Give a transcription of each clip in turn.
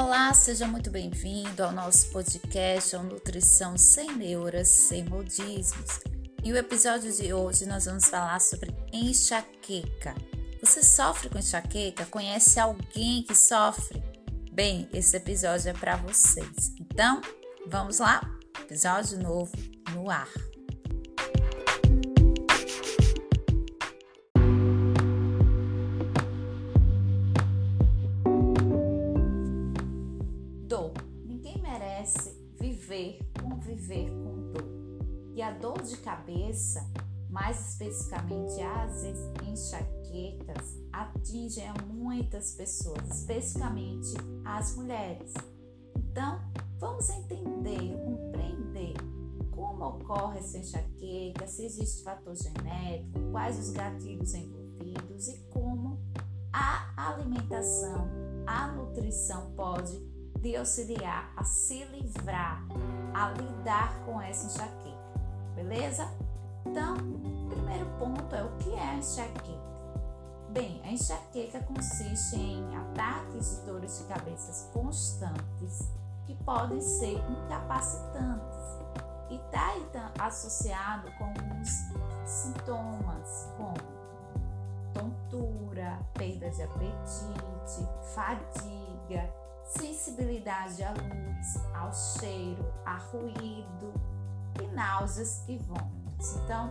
Olá, seja muito bem-vindo ao nosso podcast ao Nutrição Sem Neuras, Sem Modismos. E o episódio de hoje nós vamos falar sobre enxaqueca. Você sofre com enxaqueca? Conhece alguém que sofre? Bem, esse episódio é para vocês. Então, vamos lá? Episódio novo no ar. A dor de cabeça, mais especificamente as enxaquecas, atingem a muitas pessoas, especificamente as mulheres. Então, vamos entender, compreender como ocorre essa enxaqueca, se existe fator genético, quais os gatilhos envolvidos e como a alimentação, a nutrição pode lhe auxiliar a se livrar, a lidar com essa enxaqueca, beleza? Então, primeiro ponto é o que é a enxaqueca? Bem, a enxaqueca consiste em ataques de dores de cabeça constantes que podem ser incapacitantes e está associado com alguns sintomas como tontura, perda de apetite, fadiga, sensibilidade à luz, ao cheiro, a ruído e náuseas e vômitos. Então,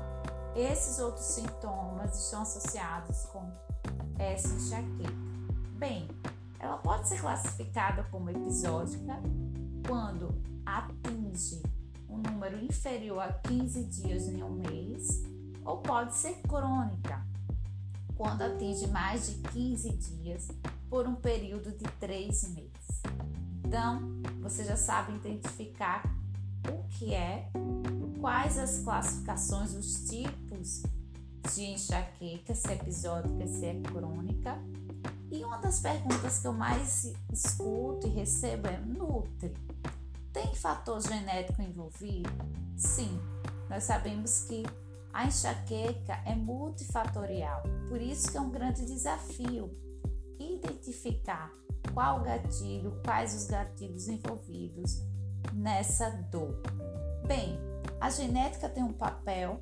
esses outros sintomas estão associados com essa enxaqueca. Bem, ela pode ser classificada como episódica quando atinge um número inferior a 15 dias em um mês, ou pode ser crônica, quando atinge mais de 15 dias por um período de 3 meses. Então, você já sabe identificar o que é, quais as classificações, os tipos de enxaqueca, se é episódica, se é crônica. E uma das perguntas que eu mais escuto e recebo é: Nutri, tem fator genético envolvido? Sim, nós sabemos que a enxaqueca é multifatorial, por isso que é um grande desafio identificar qual gatilho, quais os gatilhos envolvidos nessa dor. Bem, a genética tem um papel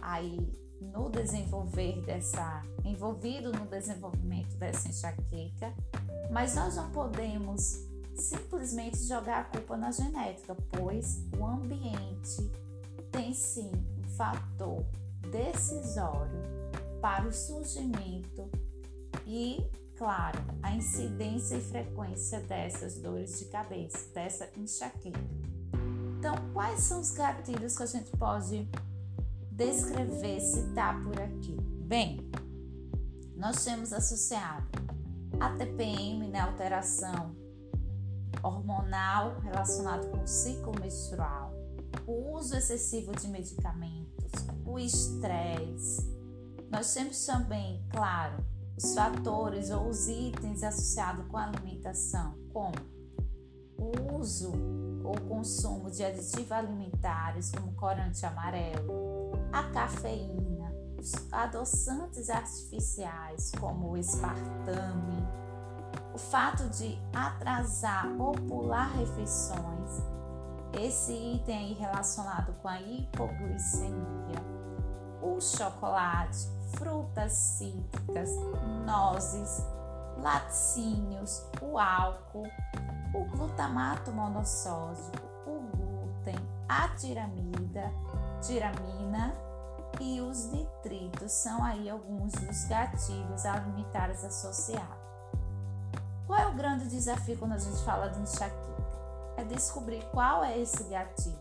aí no desenvolver dessa, envolvido no desenvolvimento dessa enxaqueca, mas nós não podemos simplesmente jogar a culpa na genética, pois o ambiente tem sim um fator decisório para o surgimento e, claro, a incidência e frequência dessas dores de cabeça, dessa enxaqueca. Então, quais são os gatilhos que a gente pode descrever, citar por aqui? Bem, nós temos associado a TPM, né, alteração hormonal relacionado com o ciclo menstrual, o uso excessivo de medicamentos, o estresse. Nós temos também, claro, os fatores ou os itens associados com a alimentação, como o uso ou consumo de aditivos alimentares, como corante amarelo, a cafeína, os adoçantes artificiais, como o espartame, o fato de atrasar ou pular refeições, esse item aí relacionado com a hipoglicemia, o chocolate, frutas cítricas, nozes, laticínios, o álcool, o glutamato monossódico, o glúten, a tiramida, tiramina e os nitritos são aí alguns dos gatilhos alimentares associados. Qual é o grande desafio quando a gente fala de enxaqueca? É descobrir qual é esse gatilho.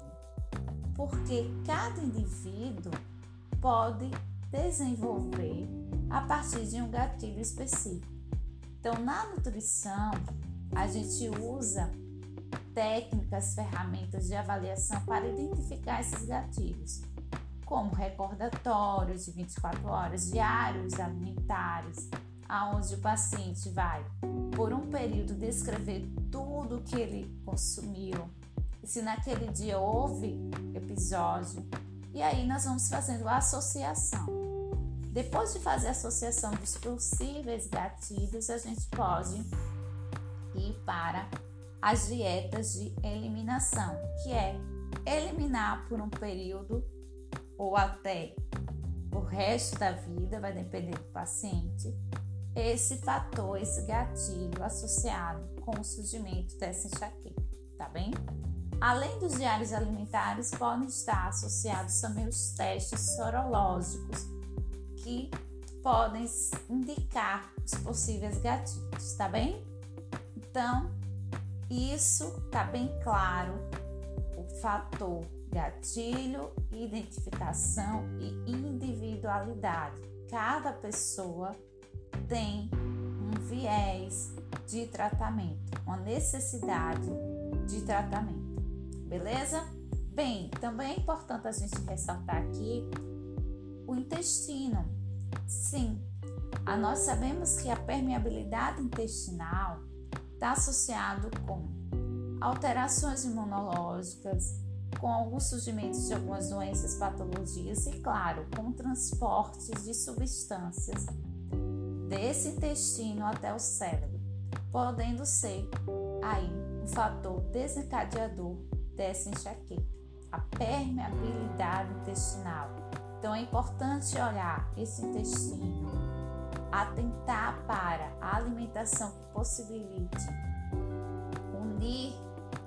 Porque cada indivíduo pode desenvolver a partir de um gatilho específico. Então, na nutrição, a gente usa técnicas, ferramentas de avaliação para identificar esses gatilhos, como recordatórios de 24 horas diários alimentares, aonde o paciente vai, por um período, descrever tudo que ele consumiu. Se naquele dia houve episódio, e aí nós vamos fazendo a associação. Depois de fazer a associação dos possíveis gatilhos, a gente pode ir para as dietas de eliminação, que é eliminar por um período ou até o resto da vida, vai depender do paciente, esse fator, esse gatilho associado com o surgimento dessa enxaqueca, tá bem? Além dos diários alimentares, podem estar associados também os testes sorológicos, que podem indicar os possíveis gatilhos, tá bem? Então, isso tá bem claro, o fator gatilho, identificação e individualidade. Cada pessoa tem um viés de tratamento, uma necessidade de tratamento, beleza? Bem, também é importante a gente ressaltar aqui o intestino. Sim, nós sabemos que a permeabilidade intestinal está associado com alterações imunológicas, com alguns surgimentos de algumas doenças, patologias e, claro, com transportes de substâncias desse intestino até o cérebro, podendo ser aí um fator desencadeador dessa enxaqueca, a permeabilidade intestinal. Então é importante olhar esse intestino, atentar para a alimentação que possibilite unir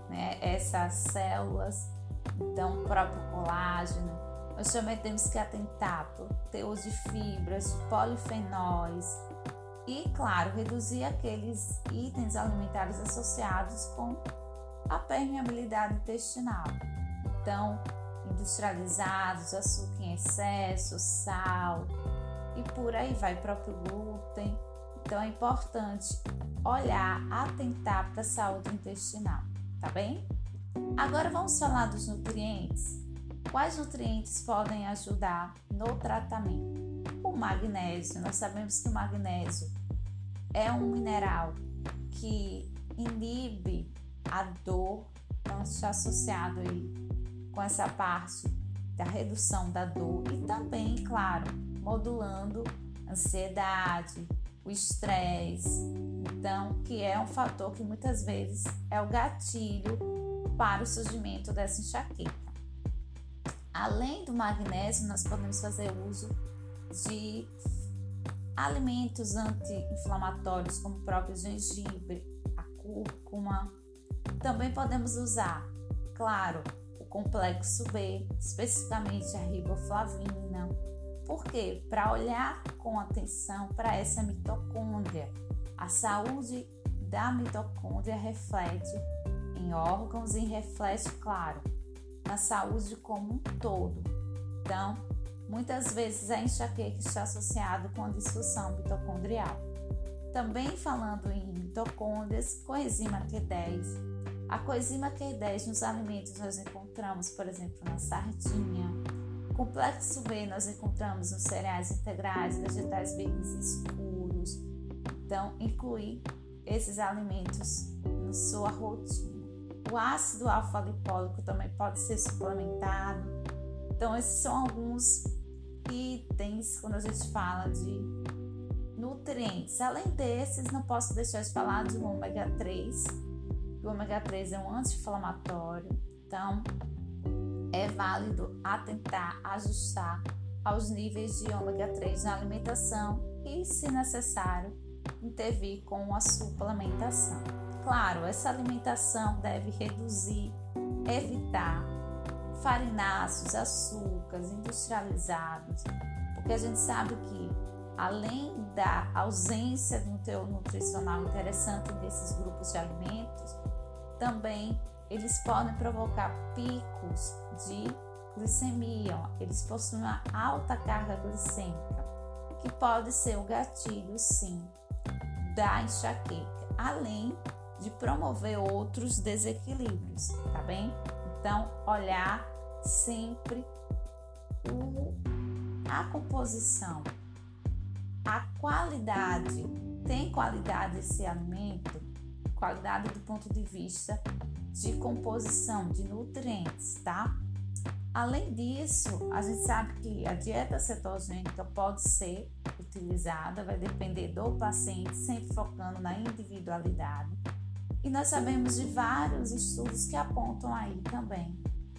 né, essas células, então o próprio colágeno. Nós também temos que atentar para o teor de fibras, de polifenóis, e, claro, reduzir aqueles itens alimentares associados com a permeabilidade intestinal. Então, industrializados, açúcar em excesso, sal e por aí vai, próprio glúten. Então, é importante olhar, atentar para a saúde intestinal, tá bem? Agora vamos falar dos nutrientes. Quais nutrientes podem ajudar no tratamento? O magnésio, nós sabemos que o magnésio é um mineral que inibe a dor, então está associado aí com essa parte da redução da dor e também, claro, modulando a ansiedade, o estresse, então que é um fator que muitas vezes é o gatilho para o surgimento dessa enxaqueca. Além do magnésio, nós podemos fazer uso de alimentos anti-inflamatórios, como o próprio gengibre, a cúrcuma. Também podemos usar, claro, complexo B, especificamente a riboflavina. Por quê? Para olhar com atenção para essa mitocôndria. A saúde da mitocôndria reflete em órgãos e reflete, claro, na saúde como um todo. Então, Muitas vezes a enxaqueca está associada com a disfunção mitocondrial. Também falando em mitocôndrias, coenzima Q10. A coenzima Q10 nos alimentos nós encontramos, por exemplo, na sardinha. Complexo B nós encontramos nos cereais integrais, vegetais verdes escuros. Então, incluir esses alimentos na sua rotina. O ácido alfa-lipólico também pode ser suplementado. Então, esses são alguns itens quando a gente fala de nutrientes. Além desses, não posso deixar de falar de um ômega 3. O ômega 3 é um anti-inflamatório, então é válido atentar ajustar aos níveis de ômega 3 na alimentação e, se necessário, intervir com a suplementação. Claro, essa alimentação deve reduzir, evitar farináceos, açúcares industrializados, porque a gente sabe que além da ausência de um teor nutricional interessante desses grupos de alimentos, também eles podem provocar picos de glicemia, eles possuem uma alta carga glicêmica, que pode ser o gatilho, sim, da enxaqueca, além de promover outros desequilíbrios, tá bem? Então, olhar sempre o, a composição, a qualidade. Tem qualidade esse alimento? Qualidade do ponto de vista de composição de nutrientes, tá? Além disso, a gente sabe que a dieta cetogênica pode ser utilizada, vai depender do paciente, sempre focando na individualidade E nós sabemos de vários estudos que apontam aí também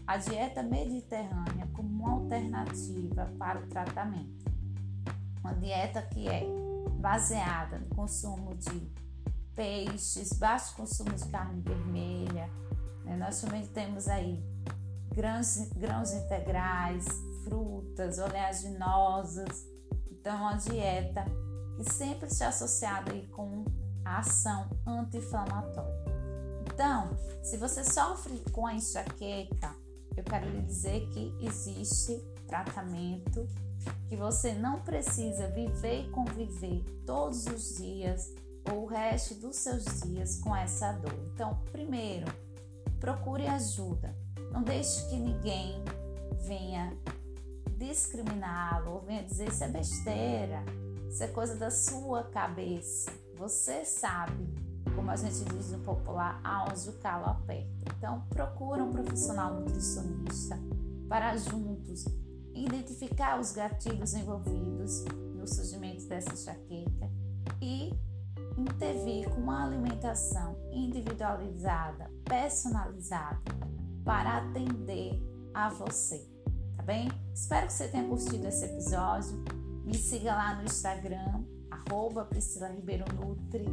a dieta mediterrânea como uma alternativa para o tratamento. Uma dieta que é baseada no consumo de peixes, baixo consumo de carne vermelha. Né? Nós também temos aí grãos, grãos integrais, frutas, oleaginosas. Então, é uma dieta que sempre está associada aí com a ação anti-inflamatória. Então, se você sofre com a enxaqueca, eu quero lhe dizer que existe tratamento, que você não precisa viver e conviver todos os dias ou o resto dos seus dias com essa dor. Então, primeiro, procure ajuda. Não deixe que ninguém venha discriminá-lo ou venha dizer isso é besteira, isso é coisa da sua cabeça. Você sabe, como a gente diz no popular, aonde o calo aperta. Então, procura um profissional nutricionista para juntos identificar os gatilhos envolvidos no surgimento dessa enxaqueca e intervir com uma alimentação individualizada, personalizada, para atender a você, tá bem? Espero que você tenha curtido esse episódio. Me siga lá no Instagram, arroba Priscila Ribeiro Nutri,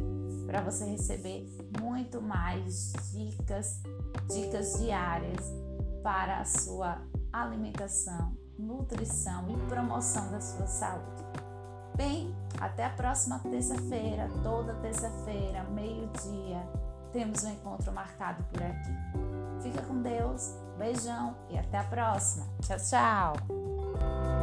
para você receber muito mais dicas, dicas diárias para a sua alimentação, nutrição e promoção da sua saúde. Bem, até a próxima terça-feira, toda terça-feira, meio-dia, temos um encontro marcado por aqui. Fica com Deus, beijão e até a próxima. Tchau, tchau!